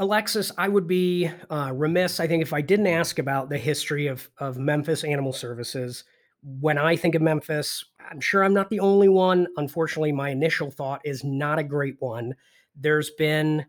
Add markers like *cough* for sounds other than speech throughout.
Alexis, I would be uh, remiss, I think, if I didn't ask about the history of, of Memphis Animal Services. When I think of Memphis, I'm sure I'm not the only one. Unfortunately, my initial thought is not a great one. There's been,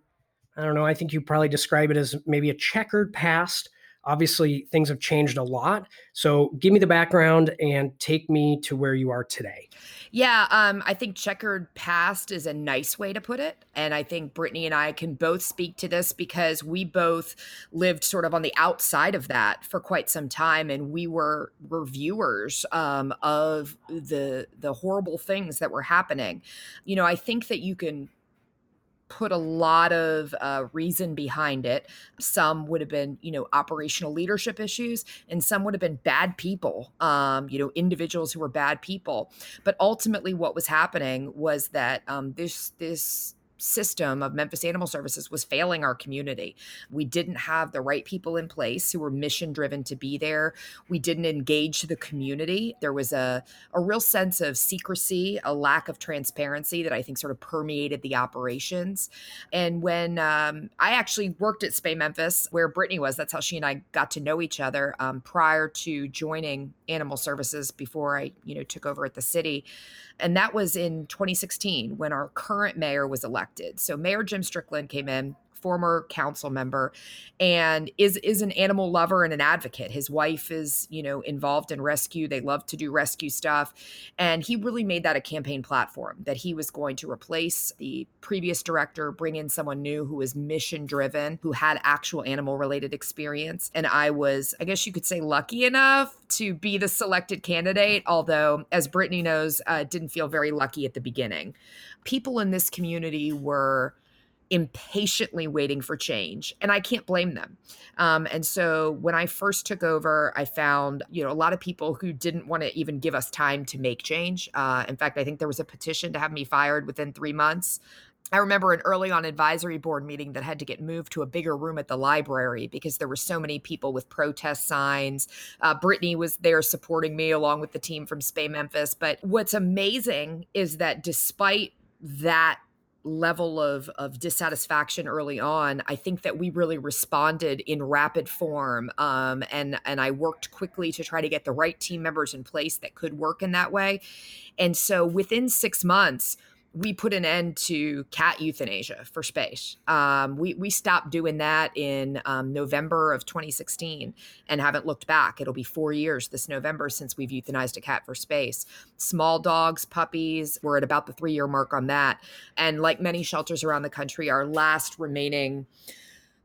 I don't know, I think you probably describe it as maybe a checkered past Obviously, things have changed a lot. So, give me the background and take me to where you are today. Yeah, um, I think checkered past is a nice way to put it. And I think Brittany and I can both speak to this because we both lived sort of on the outside of that for quite some time. And we were reviewers um, of the the horrible things that were happening. You know, I think that you can put a lot of uh, reason behind it. Some would have been, you know, operational leadership issues, and some would have been bad people, um, you know, individuals who were bad people. But ultimately, what was happening was that um, this this system of Memphis Animal Services was failing our community. We didn't have the right people in place who were mission driven to be there. We didn't engage the community. There was a, a real sense of secrecy, a lack of transparency that I think sort of permeated the operations. And when um, I actually worked at Spay Memphis, where Brittany was, that's how she and I got to know each other um, prior to joining Animal Services before I, you know, took over at the city. And that was in 2016 when our current mayor was elected. So Mayor Jim Strickland came in former council member and is is an animal lover and an advocate. His wife is, you know, involved in rescue. They love to do rescue stuff. And he really made that a campaign platform that he was going to replace the previous director, bring in someone new who was mission driven, who had actual animal related experience. And I was, I guess you could say, lucky enough to be the selected candidate, although, as Brittany knows, uh, didn't feel very lucky at the beginning. People in this community were impatiently waiting for change and i can't blame them um, and so when i first took over i found you know a lot of people who didn't want to even give us time to make change uh, in fact i think there was a petition to have me fired within three months I remember an early on advisory board meeting that had to get moved to a bigger room at the library because there were so many people with protest signs. Uh, Brittany was there supporting me along with the team from Spay Memphis. But what's amazing is that despite that level of of dissatisfaction early on i think that we really responded in rapid form um, and and i worked quickly to try to get the right team members in place that could work in that way. And so within six months we put an end to cat euthanasia for space. Um, we, we stopped doing that in um, November of 2016 and haven't looked back. It'll be four years this November since we've euthanized a cat for space. Small dogs, puppies, we're at about the three year mark on that. And like many shelters around the country, our last remaining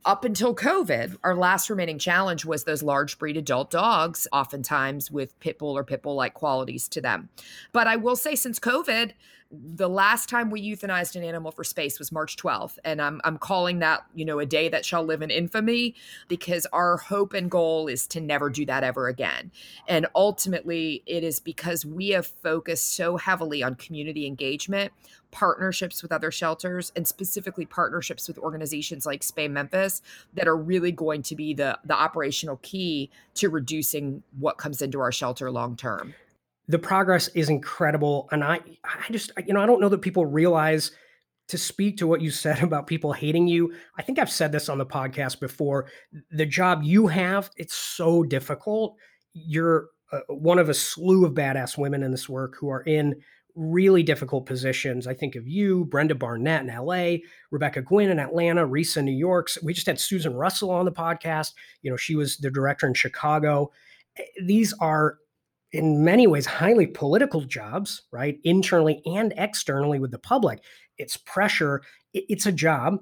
up until COVID, our last remaining challenge was those large breed adult dogs, oftentimes with pit bull or pit bull like qualities to them. But I will say, since COVID, the last time we euthanized an animal for space was March 12th. And I'm, I'm calling that, you know, a day that shall live in infamy because our hope and goal is to never do that ever again. And ultimately, it is because we have focused so heavily on community engagement, partnerships with other shelters, and specifically partnerships with organizations like Spay Memphis that are really going to be the, the operational key to reducing what comes into our shelter long term the progress is incredible and i i just you know i don't know that people realize to speak to what you *laughs* said about people hating you i think i've said this on the podcast before the job you have it's so difficult you're uh, one of a slew of badass women in this work who are in really difficult positions. I think of you, Brenda Barnette in LA, Rebecca Guinn in Atlanta, Risa in New York. We just had Susan Russell on the podcast. You know, she was the director in Chicago. Eh, these are in many ways highly political jobs, right? Internally and externally with the public. It's pressure. It's a job,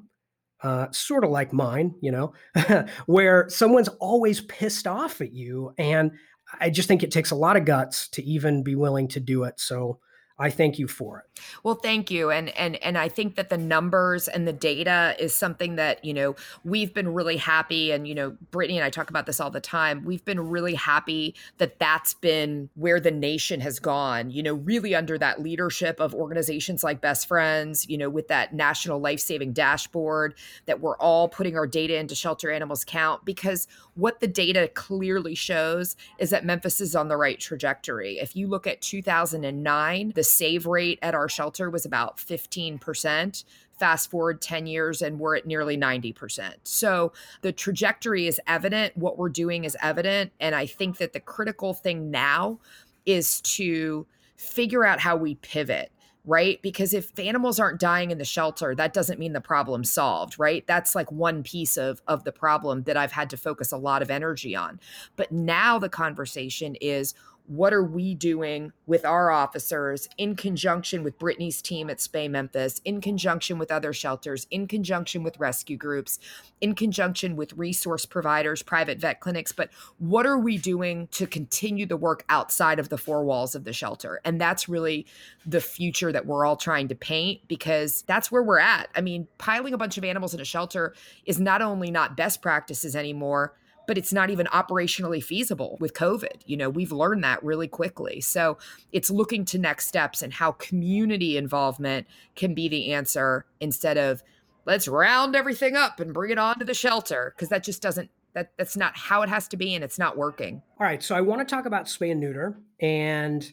uh, sort of like mine, you know, *laughs* where someone's always pissed off at you. And I just think it takes a lot of guts to even be willing to do it. So I thank you for it. Well, thank you. And and and I think that the numbers and the data is something that, you know, we've been really happy and you know, Brittany and I talk about this all the time. We've been really happy that that's been where the nation has gone, you know, really under that leadership of organizations like Best Friends, you know, with that national life-saving dashboard that we're all putting our data into shelter animals count because what the data clearly shows is that Memphis is on the right trajectory. If you look at 2009, the save rate at our shelter was about 15%. fast forward 10 years and we're at nearly 90%. So the trajectory is evident, what we're doing is evident. And I think that the critical thing now is to figure out how we pivot right? Because if animals aren't dying in the shelter, that doesn't mean the problem's solved, right? That's like one piece of of the problem that I've had to focus a lot of energy on. But now the conversation is what are we doing with our officers in conjunction with Brittany's team at Spay Memphis, in conjunction with other shelters, in conjunction with rescue groups, in conjunction with resource providers, private vet clinics, but what are we doing to continue the work outside of the four walls of the shelter? And that's really the future that we're all trying to paint because that's where we're at. I mean, piling a bunch of animals in a shelter is not only not best practices anymore, but it's not even operationally feasible with COVID. You know, we've learned that really quickly. So it's looking to next steps and how community involvement can be the answer instead of let's round everything up and bring it on to the shelter because that just doesn't that that's not how it has to be and it's not working. All right, so I want to talk about spay and neuter and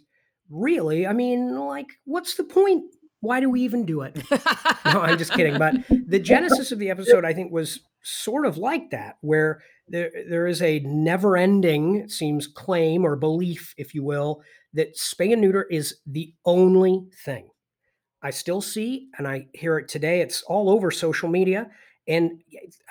really, I mean, like what's the point? Why do we even do it? *laughs* no, I'm just kidding, but the genesis of the episode I think was sort of like that where there there is a never-ending seems claim or belief, if you will, that spay and neuter is the only thing. I still see, and I hear it today. It's all over social media, and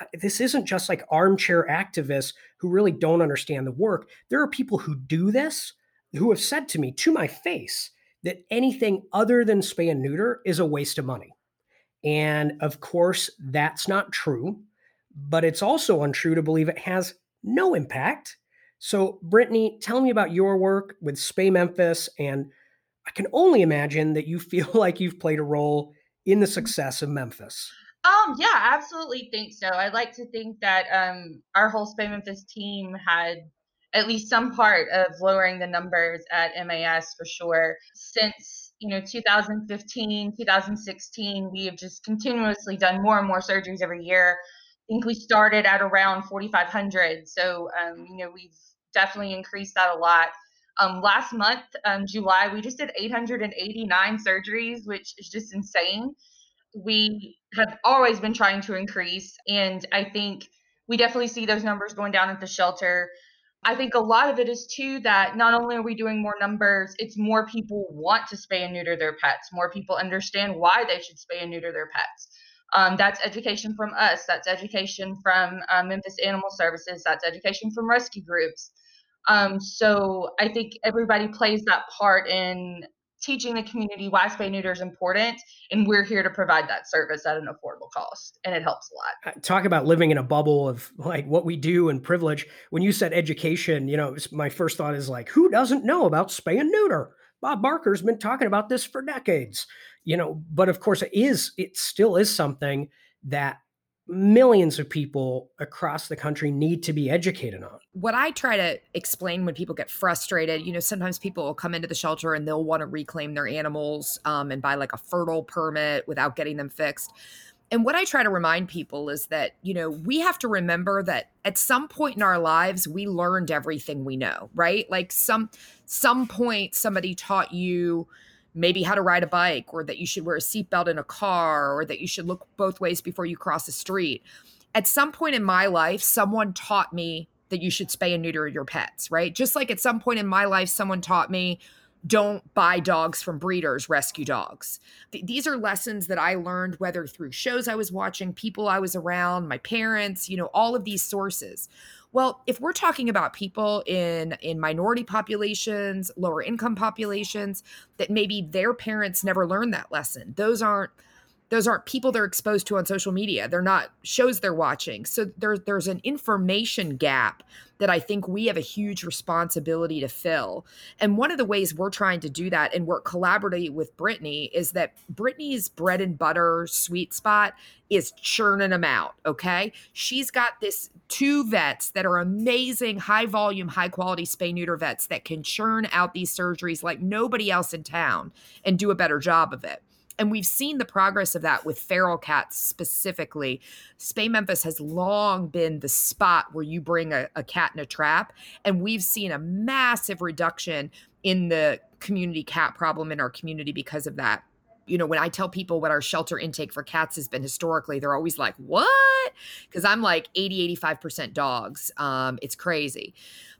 uh, this isn't just like armchair activists who really don't understand the work. There are people who do this who have said to me to my face that anything other than spay and neuter is a waste of money. And of course, that's not true but it's also untrue to believe it has no impact. So, Brittany, tell me about your work with Spay Memphis. And I can only imagine that you *laughs* feel like you've played a role in the success of Memphis. Um, yeah, I absolutely think so. I like to think that um, our whole Spay Memphis team had at least some part of lowering the numbers at MAS for sure. Since you know 2015, 2016, we have just continuously done more and more surgeries every year think we started at around 4,500. So, um, you know, we've definitely increased that a lot. Um, last month, um, July, we just did 889 surgeries, which is just insane. We have always been trying to increase, and I think we definitely see those numbers going down at the shelter. I think a lot of it is too that not only are we doing more numbers, it's more people want to spay and neuter their pets. More people understand why they should spay and neuter their pets. Um, that's education from us. That's education from um, Memphis Animal Services. That's education from rescue groups. Um, so I think everybody plays that part in teaching the community why spay neuter is important, and we're here to provide that service at an affordable cost, and it helps a lot. Uh, talk about living in a bubble of like what we do and privilege. When you said education, you know, my first thought is like, who doesn't know about spay and neuter? Bob Barker's been talking about this for decades you know but of course it is it still is something that millions of people across the country need to be educated on. What I try to explain when people get frustrated, you know, sometimes people will come into the shelter and they'll want to reclaim their animals um, and buy like a fertile permit without getting them fixed. And what I try to remind people is that, you know, we have to remember that at some point in our lives we learned everything we know, right? Like some some point somebody taught you maybe how to ride a bike or that you should wear a seatbelt in a car or that you should look both ways before you cross the street. At some point in my life, someone taught me that you should spay and neuter your pets, right? Just like at some point in my life, someone taught me don't buy dogs from breeders, rescue dogs. Th- these are lessons that I learned whether through shows I was watching, people I was around, my parents, you know, all of these sources. Well, if we're talking about people in in minority populations, lower income populations that maybe their parents never learned that lesson. Those aren't those aren't people they're exposed to on social media. They're not shows they're watching. So there's there's an information gap that I think we have a huge responsibility to fill. And one of the ways we're trying to do that and work collaboratively with Brittany is that Brittany's bread and butter sweet spot is churning them out. Okay. She's got this two vets that are amazing, high volume, high quality spay neuter vets that can churn out these surgeries like nobody else in town and do a better job of it. And we've seen the progress of that with feral cats specifically. Spay Memphis has long been the spot where you bring a, a cat in a trap. And we've seen a massive reduction in the community cat problem in our community because of that. you know, when I tell people what our shelter intake for cats has been historically, they're always like, what? Because I'm like 80, 85% dogs. Um, it's crazy.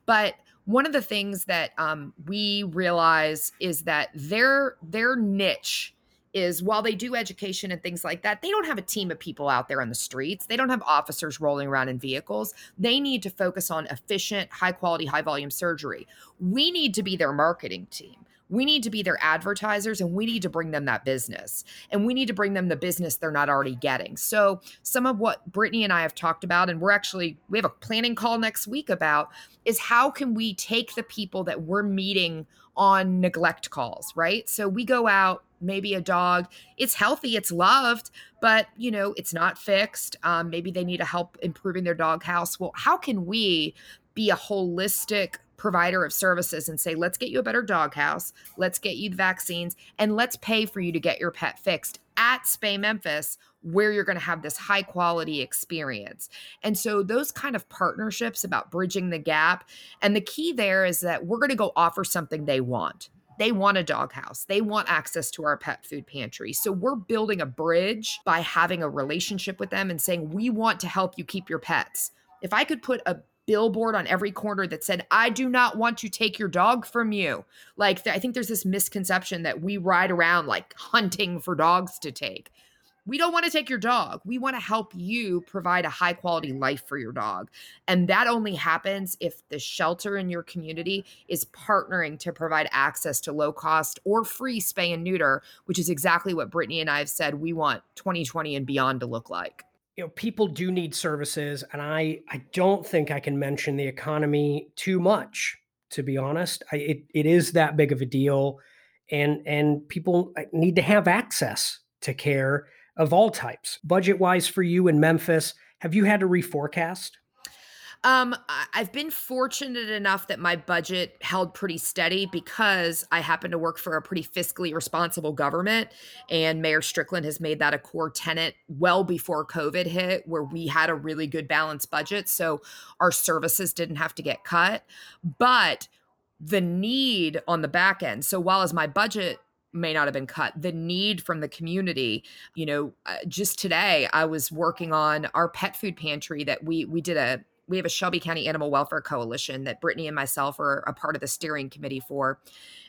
But one of the things that um, we realize is that their their niche is while they do education and things like that, they don't have a team of people out there on the streets. They don't have officers rolling around in vehicles. They need to focus on efficient, high quality, high volume surgery. We need to be their marketing team we need to be their advertisers and we need to bring them that business and we need to bring them the business they're not already getting. So some of what brittany and i have talked about and we're actually we have a planning call next week about is how can we take the people that we're meeting on neglect calls right? So we go out maybe a dog it's healthy it's loved but you know it's not fixed. Um, maybe they need a help improving their dog house. Well how can we be a holistic provider of services and say, let's get you a better doghouse, let's get you the vaccines, and let's pay for you to get your pet fixed at Spay Memphis, where you're going to have this high quality experience. And so, those kind of partnerships about bridging the gap. And the key there is that we're going to go offer something they want. They want a doghouse. They want access to our pet food pantry. So we're building a bridge by having a relationship with them and saying, we want to help you keep your pets. If I could put a billboard on every corner that said, I do not want to take your dog from you. Like, I think there's this misconception that we ride around like hunting for dogs to take. We don't want to take your dog. We want to help you provide a high quality life for your dog. And that only happens if the shelter in your community is partnering to provide access to low cost or free spay and neuter, which is exactly what Brittany and I have said we want 2020 and beyond to look like you know people do need services and i i don't think i can mention the economy too much to be honest. I, it, it is that big of a deal and and people uh, need to have access to care of all types. Budget wise for you in memphis have you had to reforecast um, I've been fortunate enough that my budget held pretty steady because I happen to work for a pretty fiscally responsible government. And Mayor Strickland has made that a core tenet well before COVID hit, where we had a really good balanced budget. So our services didn't have to get cut. But the need on the back end, so while as my budget may not have been cut the need from the community you know uh, just today i was working on our pet food pantry that we we did a we have a Shelby County Animal Welfare Coalition that Brittany and myself are a part of the steering committee for.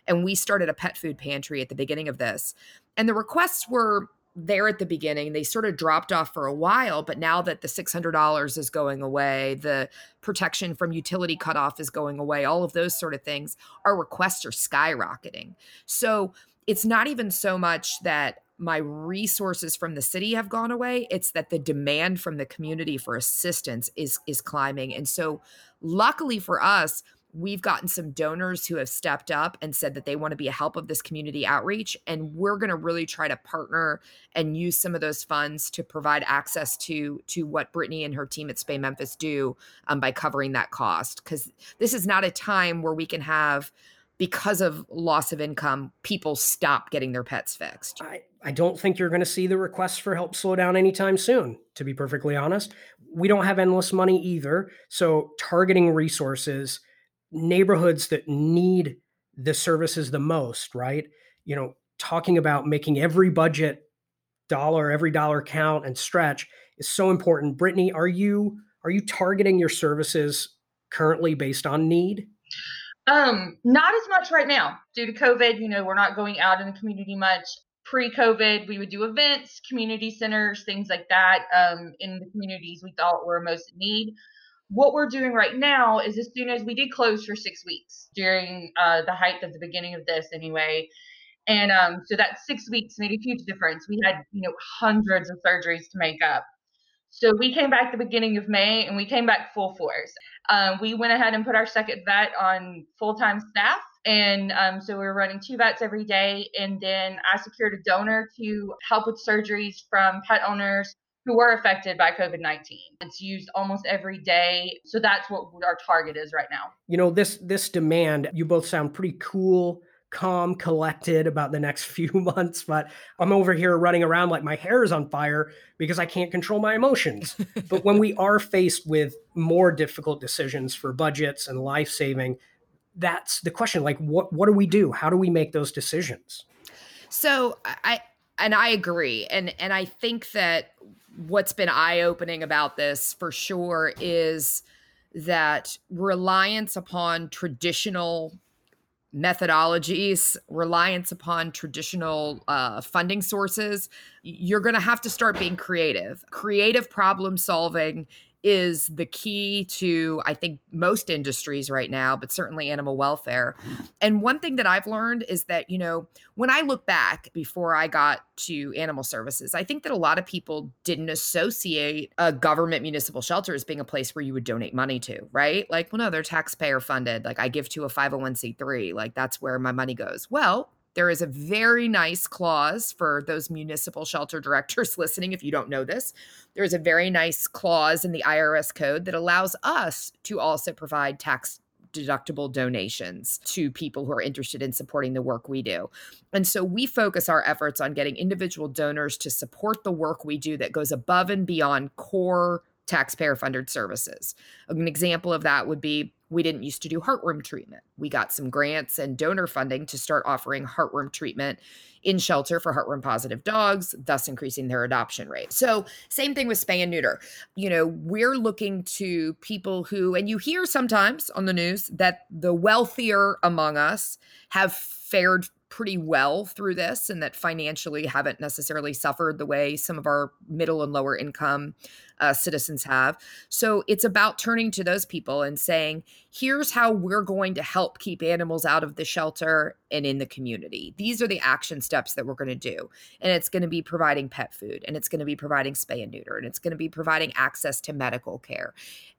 And we started a pet food pantry at the beginning of this. And the requests were there at the beginning. They sort of dropped off for a while, but now that the $600 is going away, the protection from utility cutoff is going away, all of those sort of things, our requests are skyrocketing. So it's not even so much that my resources from the city have gone away it's that the demand from the community for assistance is is climbing. And so luckily for us we've gotten some donors who have stepped up and said that they want to be a help of this community outreach and we're going to really try to partner and use some of those funds to provide access to to what brittany and her team at spay memphis do um, by covering that cost. Because this is not a time where we can have because of loss of income, people stop getting their pets fixed. I, I don't think you're going to see the requests for help slow down anytime soon, to be perfectly honest. We don't have endless money either. So, targeting resources, neighborhoods that need the services the most, right? You know, talking about making every budget dollar, every dollar count and stretch is so important. Brittany, are you are you targeting your services currently based on need? Um, not as much right now due to COVID. You know, we're not going out in the community much. Pre-COVID, we would do events, community centers, things like that, um, in the communities we thought were most in need. What we're doing right now is as soon as we did close for six weeks during uh, the height of the beginning of this, anyway. And um, so that six weeks made a huge difference. We had, you know, hundreds of surgeries to make up. So we came back the beginning of May and we came back full force. Um, we went ahead and put our second vet on full time staff. And um, so we are running two vets every day. And then I secured a donor to help with surgeries from pet owners who were affected by COVID 19. It's used almost every day. So that's what our target is right now. You know, this this demand, you both sound pretty cool calm, collected about the next *laughs* few months, but I'm over here running around like my hair is on fire because I can't control my emotions. but when we *laughs* are faced with more difficult decisions for budgets and life saving, that's the question like what what do we do? How do we make those decisions? So I and I agree. And and I think that what's been eye-opening about this for sure is that reliance upon traditional methodologies, reliance upon traditional uh, funding sources, you're going to have to start being creative. Creative problem solving is the key to i think most industries right now but certainly animal welfare. Mm-hmm. And one thing that i've learned is that you know when i look back before i got to animal services i think that a lot of people didn't associate a government municipal shelter as being a place where you would donate money to right? Like well no they're taxpayer funded like i give to a 501c3 like that's where my money goes. Well there is a very nice clause for those municipal shelter *laughs* directors listening, if you don't know this. There's a very nice clause in the IRS code that allows us to also provide tax deductible donations to people who are interested in supporting the work we do. And so we focus our efforts on getting individual donors to support the work we do that goes above and beyond core taxpayer funded services. An example of that would be we didn't used to do heartworm treatment. We got some grants and donor funding to start offering heartworm treatment in shelter for heartworm positive dogs, thus increasing their adoption rate. So, same thing with spay and neuter. You know, we're looking to people who, and you hear sometimes on the news that the wealthier among us have fared pretty well through this and that financially haven't necessarily suffered the way some of our middle and lower income uh, citizens have. So it's about turning to those people and saying, here's how we're going to help keep animals out of the shelter and in the community. These are the action steps that we're going to do. And it's going to be providing pet food, and it's going to be providing spay and neuter, and it's going to be providing access to medical care.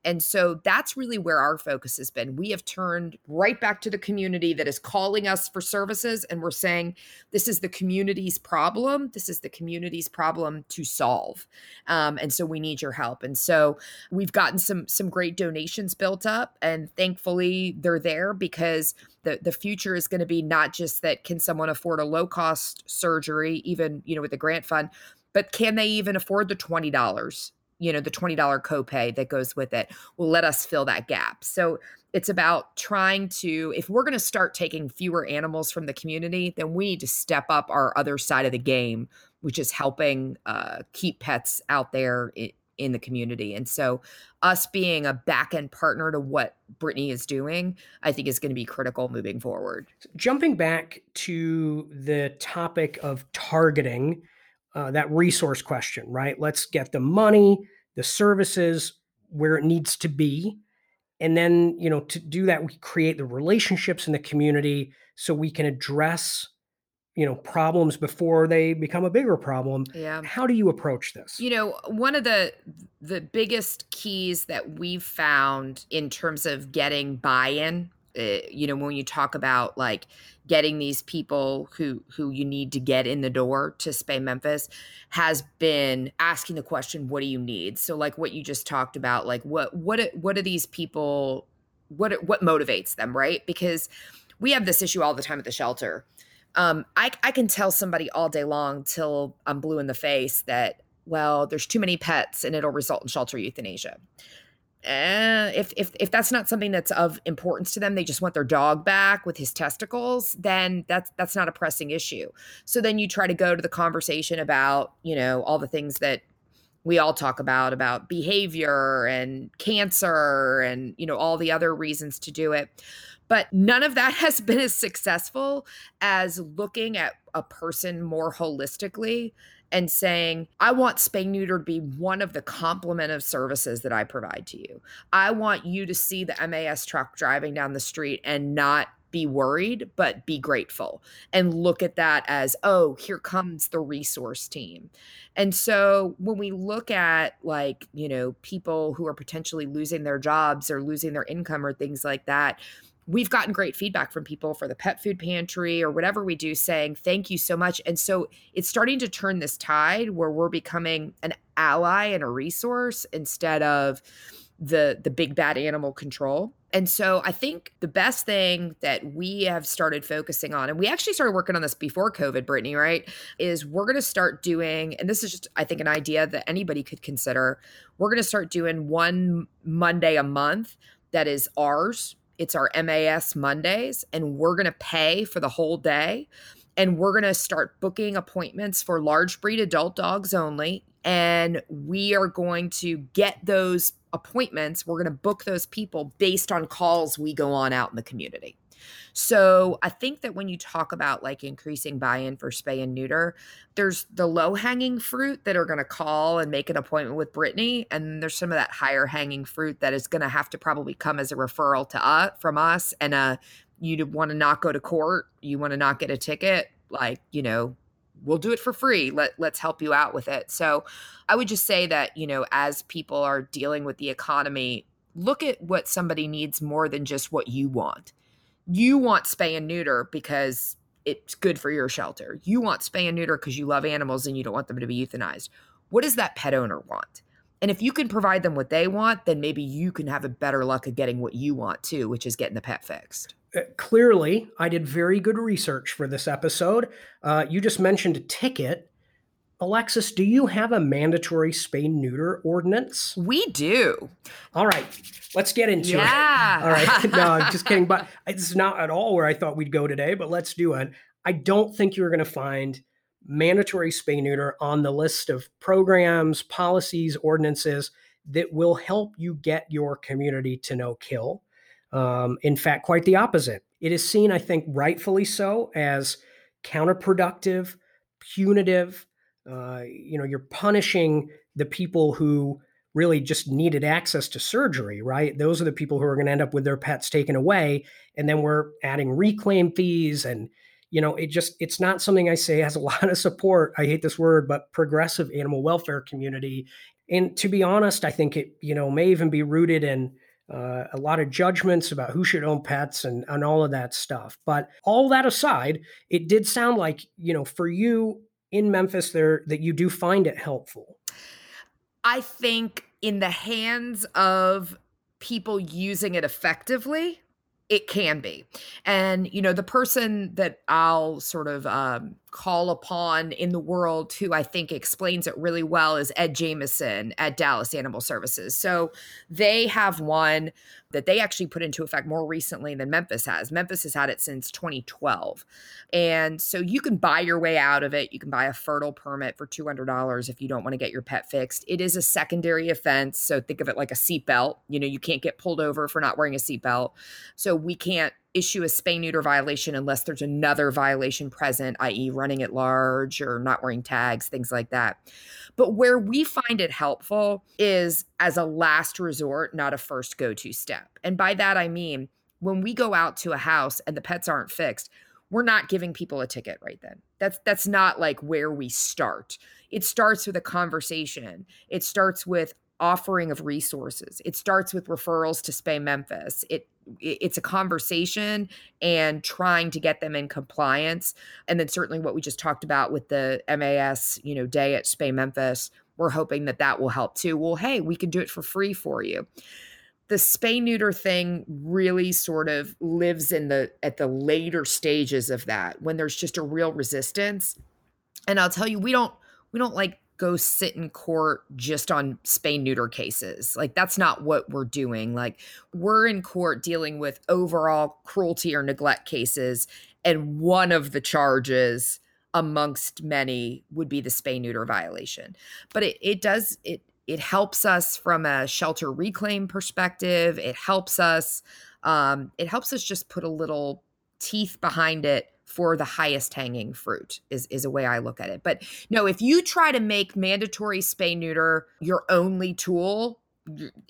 And so that's really where our focus has been. We have turned right back to the community that is calling us for services, and we're saying, this is the community's problem. This is the community's problem to solve. Um, and so we need your help. And so we've gotten some some great donations built up, and thankfully they're there because the the future is going to be not just that can someone afford a low cost surgery, even you know with the grant fund, but can they even afford the twenty dollars you know the $20 copay that goes with it will let us fill that gap so it's about trying to if we're going to start taking fewer animals from the community then we need to step up our other side of the game which is helping uh, keep pets out there in the community and so us being a back end partner to what brittany is doing i think is going to be critical moving forward jumping back to the topic of targeting uh, that resource question, right? Let's get the money, the services where it needs to be. And then, you know, to do that, we create the relationships in the community so we can address, you know, problems before they become a bigger problem. Yeah. How do you approach this? You know, one of the the biggest keys that we've found in terms of getting buy-in uh, you know when you talk about like getting these people who who you need to get in the door to spay memphis has been asking the question what do you need so like what you just talked about like what what what are these people what what motivates them right because we have this issue all the time at the shelter um, I, I can tell somebody all day long till i'm blue in the face that well there's too many pets and it'll result in shelter euthanasia eh, if if if that's not something that's of importance to them, they just want their dog back with his testicles, then that's that's not a pressing issue. So then you try to go to the conversation about, you know, all the things that we all talk about about behavior and cancer and, you know, all the other reasons to do it. But none of that *laughs* has been as successful as looking at a person more holistically and saying, I want spay neuter to be one of the complement of services that I provide to you. I want you to see the MAS truck driving down the street and not be worried, but be grateful and look at that as, oh, here comes the resource team. And so when we look at like, you know, people who are potentially losing their jobs or losing their income or things like that, we've gotten great feedback from people for the pet food pantry or whatever we do saying thank you so much and so it's starting to turn this tide where we're becoming an ally and a resource instead of the the big bad animal control and so I think the best thing that we have started focusing on, and we actually started working on this before COVID, Brittany, right? Is we're going to start doing, and this is just, I think, an idea that anybody could consider. We're going to start doing one Monday a month that is ours it's our MAS Mondays, and we're going to pay for the whole day. and we're going to start booking appointments for large breed adult dogs only and we are going to get those appointments we're going to book those people based on calls we go on out in the community so I think that when you talk about like increasing buy-in for spay and neuter, there's the low-hanging fruit that are going to call and make an appointment with Brittany, and there's some of that higher hanging fruit that is going to have to probably come as a referral to us from us. And uh, you want to not go to court, you want to not get a ticket, like you know, we'll do it for free. Let let's help you out with it. So I would just say that you know, as people are dealing with the economy, look at what somebody needs more than just what you want you want spay and neuter because it's good for your shelter. You want spay and neuter because you love animals and you don't want them to be euthanized. What does that pet owner want? And if you can provide them what they want, then maybe you can have a better luck of getting what you want too, which is getting the pet fixed. Uh, clearly, I did very good research for this episode. Uh, you just mentioned a ticket. Alexis, do you have a mandatory spay neuter ordinance? We do. All right, let's get into yeah. it. All right, *laughs* no, I'm just kidding. But it's not at all where I thought we'd go today. But let's do it. I don't think you're going to find mandatory spay neuter on the list of programs, policies, ordinances that will help you get your community to no kill. Um, in fact, quite the opposite. It is seen, I think, rightfully so, as counterproductive, punitive uh, you know, you're punishing the people who really just needed access to surgery, right? Those are the people who are going to end up with their pets taken away. And then we're adding reclaim fees and you know, it just it's not something I say has a *laughs* lot of support. I hate this word, but progressive animal welfare community. And to be honest, I think it, you know, may even be rooted in uh, a lot of judgments about who should own pets and, and all of that stuff. But all that aside, it did sound like, you know, for you, in Memphis there that you do find it helpful? I think in the hands of people using it effectively, it can be. And, you know, the person that I'll sort of um, call upon in the world who I think explains it really well is Ed Jamison at Dallas Animal Services. So they have one that they actually put into effect more recently than Memphis has. Memphis has had it since 2012. And so you can buy your way out of it. You can buy a fertile permit for $200 if you don't want to get your pet fixed. It is a secondary offense. So think of it like a seatbelt. You know, you can't get pulled over for not wearing a seatbelt. So we can't issue a spay neuter violation unless there's another violation present, i.e., running at large or not wearing tags, things like that. But where we find it helpful is as a last resort, not a first go to step. And by that, I mean when we go out to a house and the pets aren't fixed, we're not giving people a ticket right then. That's that's not like where we start. It starts with a conversation. It starts with offering of resources. It starts with referrals to Spay Memphis. It it's a conversation and trying to get them in compliance. And then certainly what we just talked about with the MAS, you know, day at Spay Memphis, we're hoping that that will help too. Well, hey, we can do it for free for you. The spay neuter thing really sort of lives in the at the later stages of that when there's just a real resistance. And I'll tell you, we don't we don't like go sit in court just on spay neuter cases. Like that's not what we're doing. Like we're in court dealing with overall cruelty or neglect cases and one of the charges amongst many would be the spay neuter violation. But it it does it it helps us from a shelter reclaim perspective. It helps us um it helps us just put a little teeth behind it for the highest hanging fruit is is a way I look at it. But no, if you try to make mandatory spay neuter your only tool,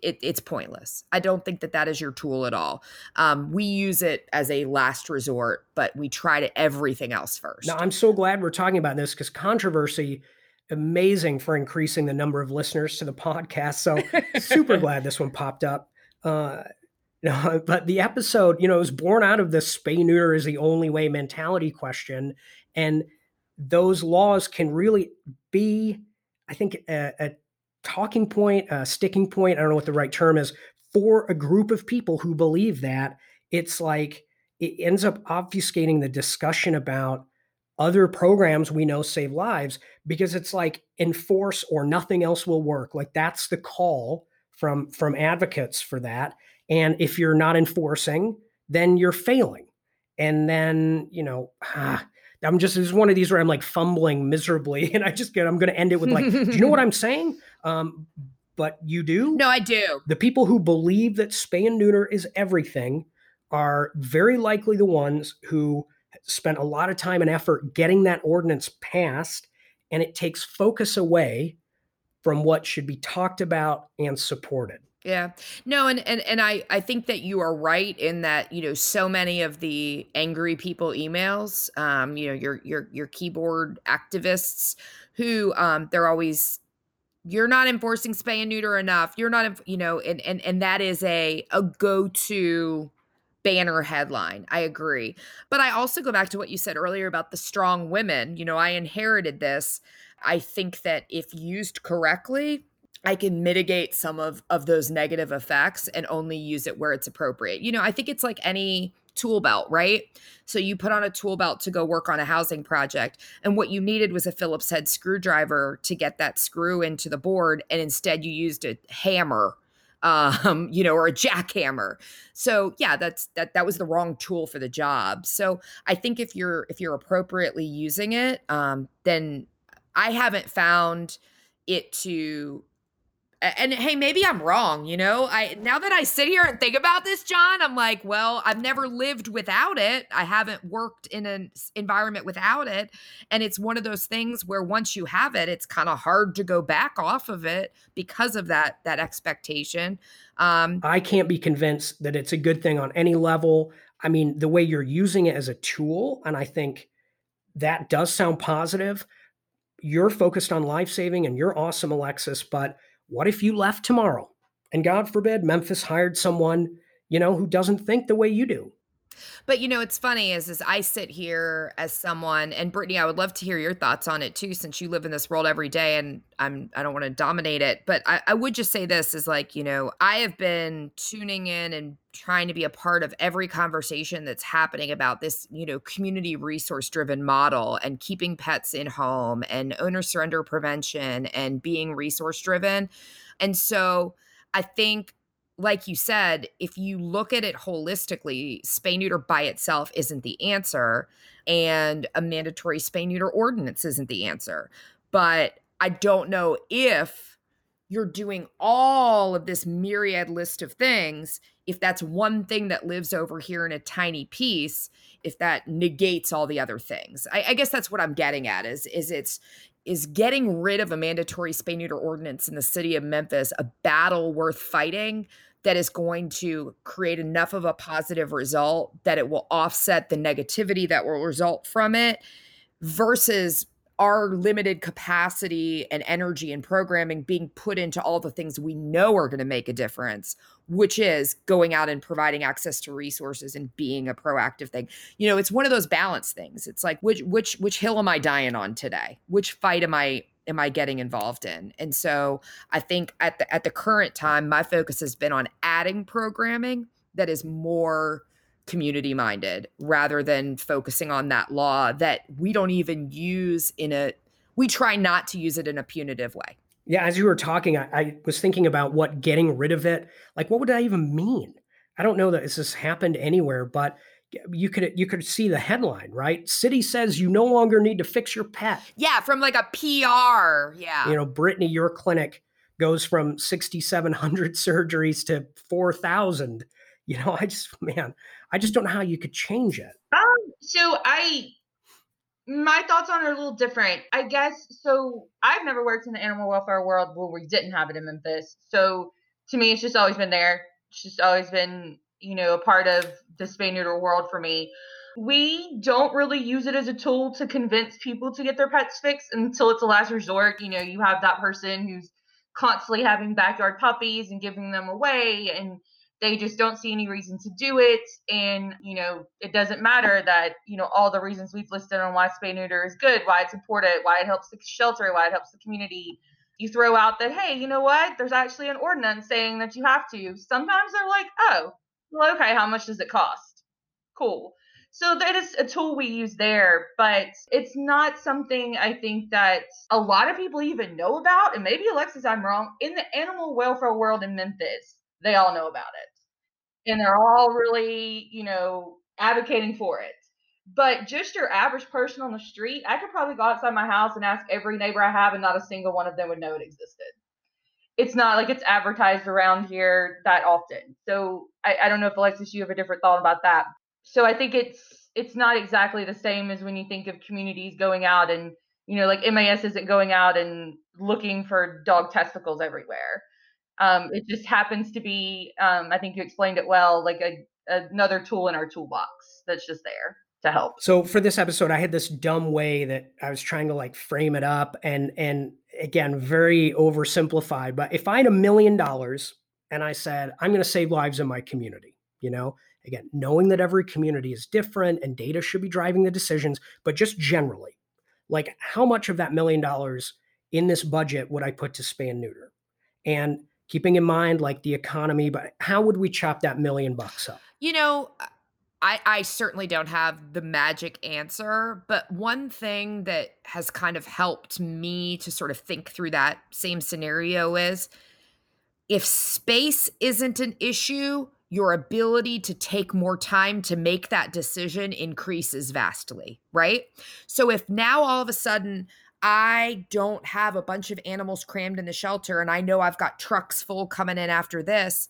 it, it's pointless. I don't think that that is your tool at all. Um, we use it as a last resort, but we try to everything else first. Now, I'm so glad we're talking about this because controversy amazing for increasing the number of listeners to the *laughs* podcast. So super *laughs* glad this one popped up. Uh, no, *laughs* but the episode, you know, was born out of the spay neuter is the only way mentality question. And those laws can really be, I think, a, a talking point, a sticking point. I don't know what the right term is for a group of people who believe that. It's like it ends up obfuscating the discussion about other programs we know save lives because it's like enforce or nothing else will work. Like that's the call from from advocates for that and if you're not enforcing, then you're failing. And then, you know, ah, I'm just it's one of these where I'm like fumbling miserably, *laughs* and I just get I'm going to end it with like, do you know what I'm saying? Um, but you do. No, I do. The people who believe that spay and neuter is everything are very likely the ones who spent a lot of time and effort getting that ordinance passed, and it takes focus away from what should be talked about and supported. Yeah. No, and and and I I think that you are right in that, you know, so many of the angry people emails, um, you know, your your your keyboard activists who um they're always you're not enforcing spay and neuter enough. You're not, you know, and and and that is a a go-to banner headline. I agree. But I also go back to what you said earlier about the strong women. You know, I inherited this. I think that if used correctly, I can mitigate some of of those negative effects and only use it where it's appropriate. You know, I think it's like any tool belt, right? So you put on a tool belt to go work on a housing project and what you needed was a Phillips head screwdriver to get that screw into the board and instead you used a hammer *laughs* um you know or a jackhammer so yeah that's that that was the wrong tool for the job so i think if you're if you're appropriately using it um then i haven't found it to and hey maybe i'm wrong you know? I now that i sit here and think about this john i'm like well i've never lived without it. I haven't worked in an environment without it. And it's one of those things where once you have it it's kind of hard to go back off of it because of that that expectation. Um, i can't be convinced that it's a good thing on any level. I mean the way you're using it as a tool and i think that does sound positive. You're focused on life saving and you're awesome alexis but what if you left tomorrow and God forbid Memphis hired someone, you know, who doesn't think the way you do? But you know, it's funny is is I sit here as someone, and Brittany, I would love to hear your thoughts on it too, since you live in this world every day, and I'm I don't want to dominate it, but I, I would just say this is like you know I have been tuning in and trying to be a part of every conversation that's happening about this you know community resource driven model and keeping pets in home and owner surrender prevention and being resource driven, and so I think like you said, if you look at it holistically, spay neuter by itself isn't the answer, and a mandatory spay neuter ordinance isn't the answer. But I don't know if you're doing all of this myriad list of things, if that's one thing that lives over here in a tiny piece, if that negates all the other things. I, I guess that's what I'm getting at is is it's is getting rid of a mandatory spay neuter ordinance in the city of Memphis a battle worth fighting that is going to create enough of a positive result that it will offset the negativity that will result from it versus our limited capacity and energy and programming being put into all the things we know are going to make a difference which is going out and providing access to resources and being a proactive thing. You know it's one of those balance things. It's like which which which hill am i dying on today? Which fight am i am I getting involved in? And so I think at the at the current time, my focus has been on adding programming that is more community minded rather than focusing on that law that we don't even use in a we try not to use it in a punitive way. Yeah, as you were talking, I, I was thinking about what getting rid of it, like what would that even mean? I don't know that this has happened anywhere, but you could you could see the headline right city says you no longer need to fix your pet yeah from like a pr yeah you know brittany your clinic goes from 6700 *laughs* surgeries to 4000 you know i just man i just don't know how you could change it um so i my thoughts on it are a little different i guess so i've never worked in the animal welfare world where we didn't have it in memphis so to me it's just always been there it's just always been you know, a part of the spay neuter world for me. We don't really use it as a tool to convince people to get their pets fixed until it's a last resort. You know, you have that person who's constantly having backyard puppies and giving them away and they just don't see any reason to do it and you know it doesn't matter that you know all the reasons we've listed on why spay neuter is good why it's important why it helps the shelter why it helps the community you throw out that hey you know what there's actually an ordinance saying that you have to sometimes they're like oh well, okay, how much does it cost? Cool. So that is a tool we use there, but it's not something I think that a lot of people even know about. And maybe Alexis, I'm wrong. In the animal welfare world in Memphis, they all know about it. And they're all really, you know, advocating for it. But just your average person on the street, I could probably go outside my house and ask every neighbor I have, and not a single one of them would know it existed. It's not like it's advertised around here that often. So I, I don't know if Alexis, you have a different thought about that. So I think it's it's not exactly the same as when you think of communities going out and you know like MAS isn't going out and looking for dog testicles everywhere. Um, it just happens to be, um, I think you explained it well, like a, another tool in our toolbox that's just there to help. So for this episode, I had this dumb way that I was trying to like frame it up and and again, very oversimplified. But if I had a million dollars and I said, I'm going to save lives in my community, you know, again, knowing that every community is different and data should be driving the decisions, but just generally, like how much of that million dollars in this budget would I put to spay and neuter? And keeping in mind like the economy, but how would we chop that million bucks up? You know, uh, I, I certainly don't have the magic answer, but one thing that has kind of helped me to sort of think through that same scenario is if space isn't an issue, your ability to take more time to make that decision increases vastly, right? So if now all of a sudden I don't have a bunch of animals crammed in the shelter and I know I've got trucks full coming in after this.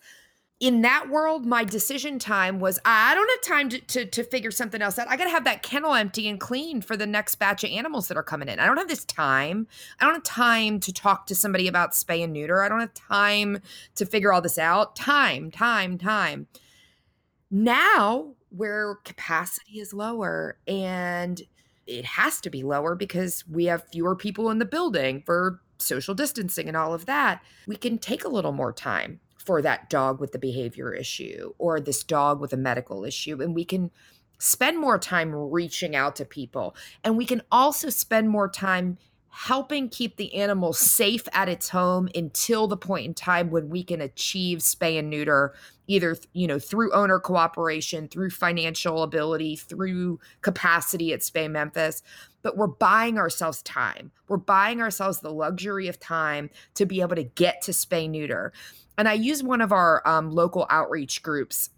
In that world, my decision time was I don't have time to, to, to figure something else out. I got to have that kennel empty and clean for the next batch of animals that are coming in. I don't have this time. I don't have time to talk to somebody about spay and neuter. I don't have time to figure all this out. Time, time, time. Now, where capacity is lower and it has to be lower because we have fewer people in the building for social distancing and all of that. We can take a little more time for that dog with the behavior issue or this dog with a medical issue. And we can spend more time reaching out to people. And we can also spend more time helping keep the animal safe at its home until the point in time when we can achieve spay and neuter either you know through owner cooperation through financial ability through capacity at spay memphis. But we're buying ourselves time. We're buying ourselves the luxury of time to be able to get to spay neuter. And i use one of our um, local outreach groups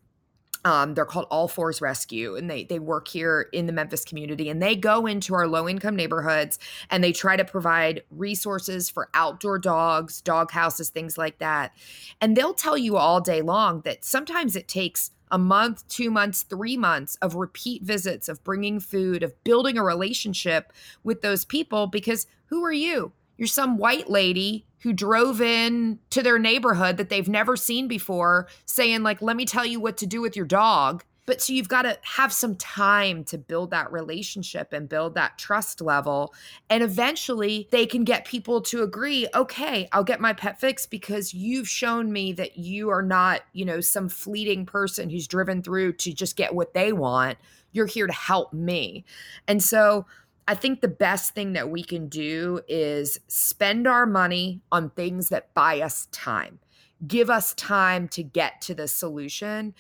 um, they're called All Fours Rescue, and they they work here in the Memphis community, and they go into our low income neighborhoods and they try to provide resources for outdoor dogs, dog houses, things like that. And they'll tell you all day long that sometimes it takes a month, two months, three months of repeat visits, of bringing food, of building a relationship with those people. Because who are you? You're some white lady who drove in to their neighborhood that they've never seen before saying like let me tell you what to do with your dog. But so you've got to have some time to build that relationship and build that trust level and eventually they can get people to agree okay i'll get my pet fixed because you've shown me that you are not you know some fleeting person who's driven through to just get what they want. You're here to help me. And so I think the best thing that we can do is spend our money on things that buy us time. Give us time to get to the solution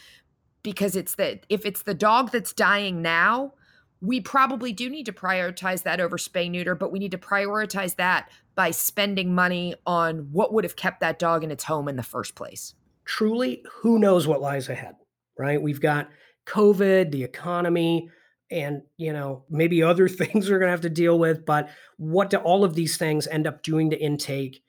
because it's that if it's the dog that's dying now, we probably do need to prioritize that over spay neuter, but we need to prioritize that by spending money on what would have kept that dog in its home in the first place. Truly, who knows what lies ahead, right? We've got COVID, the economy, and you know maybe other *laughs* things we're going to have to deal with but what do all of these things end up doing to intake?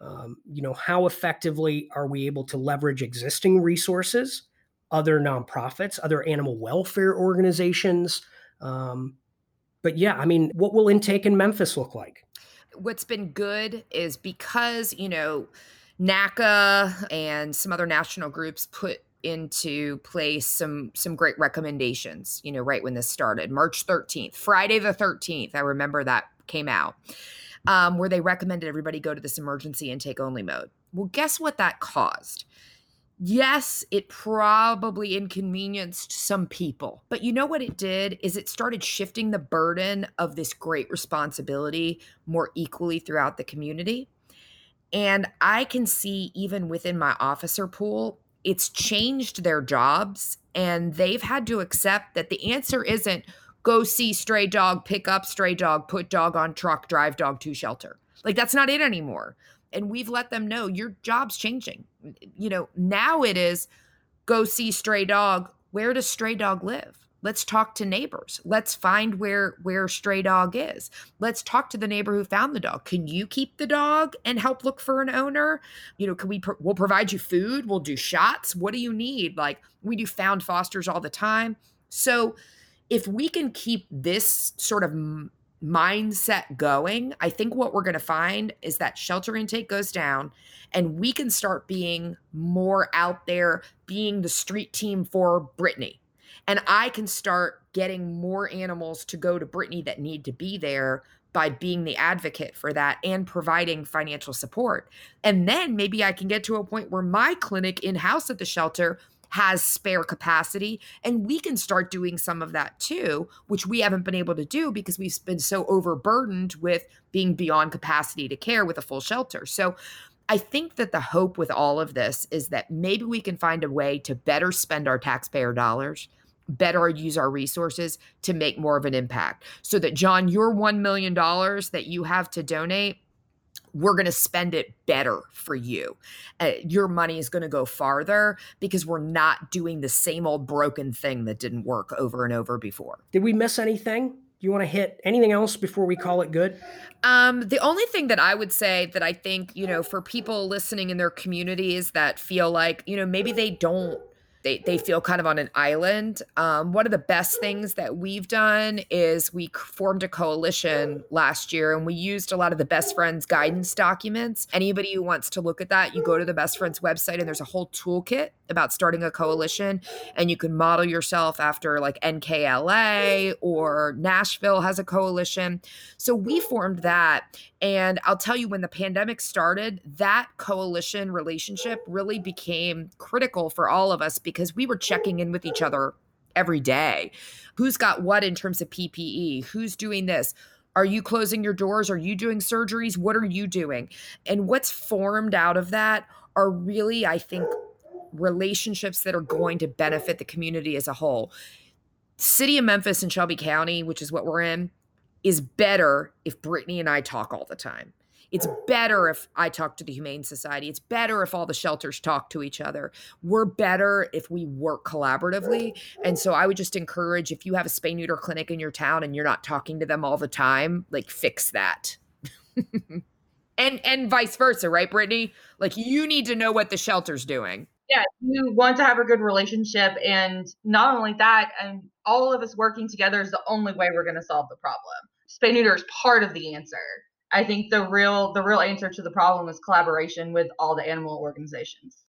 Um, you know how effectively are we able to leverage existing resources other nonprofits other animal welfare organizations? Um, but yeah i mean what will intake in memphis look like? What's been good is because you know NACA and some other national groups put into place some some great recommendations you know right when this started. March 13th friday the 13th i remember that came out um, where they recommended everybody go to this emergency intake only mode. Well guess what that caused? Yes it probably inconvenienced some people but you know what it did is it started shifting the burden of this great responsibility more equally throughout the community. And i can see even within my officer pool it's changed their jobs and they've had to accept that the answer isn't go see stray dog, pick up stray dog, put dog on truck, drive dog to shelter. Like that's not it anymore. And we've let them know your job's changing. You know, now it is go see stray dog. Where does stray dog live? Let's talk to neighbors. Let's find where where stray dog is. Let's talk to the neighbor who found the dog. Can you keep the dog and help look for an owner? You know can we pro- we'll provide you food. We'll do shots. What do you need? Like we do found fosters all the time. So if we can keep this sort of mindset going, I think what we're going to find is that shelter intake goes down and we can start being more out there, being the street team for Brittany. And I can start getting more animals to go to Brittany that need to be there by being the advocate for that and providing financial support. And then maybe I can get to a point where my clinic in house at the shelter has spare capacity and we can start doing some of that too which we haven't been able to do because we've been so overburdened with being beyond capacity to care with a full shelter so i think that the hope with all of this is that maybe we can find a way to better spend our taxpayer dollars better use our resources to make more of an impact so that john your $1 million that you have to donate we're going to spend it better for you. Uh, your money is going to go farther because we're not doing the same old broken thing that didn't work over and over before. Did we miss anything? Do you want to hit anything else before we call it good? Um, the only thing that I would say that I think, you know, for people listening in their communities that feel like, you know, maybe they don't they, they feel kind of on an island. Um, one of the best things that we've done is we formed a coalition last year and we used a lot of the Best Friends guidance documents. Anybody who wants to look at that, you go to the Best Friends website and there's a whole toolkit about starting a coalition and you can model yourself after like NKLA or Nashville has a coalition. So we formed that and I'll tell you, when the pandemic started, that coalition relationship really became critical for all of us because we were checking in with each other every day. Who's got what in terms of PPE? Who's doing this? Are you closing your doors? Are you doing surgeries? What are you doing? And what's formed out of that are really, I think, relationships that are going to benefit the community as a whole. City of Memphis and Shelby County, which is what we're in, is better if Brittany and I talk all the time. It's better if I talk to the Humane Society. It's better if all the shelters talk to each other. We're better if we work collaboratively. And so I would just encourage if you have a spay neuter clinic in your town and you're not talking to them all the time, like fix that. *laughs* and and vice versa, right, Brittany? Like you need to know what the shelter's doing. Yeah, you want to have a good relationship and not only that, and all of us working together is the only way we're going to solve the problem. Spay neuter is part of the answer. I think the real the real answer to the problem is collaboration with all the animal organizations.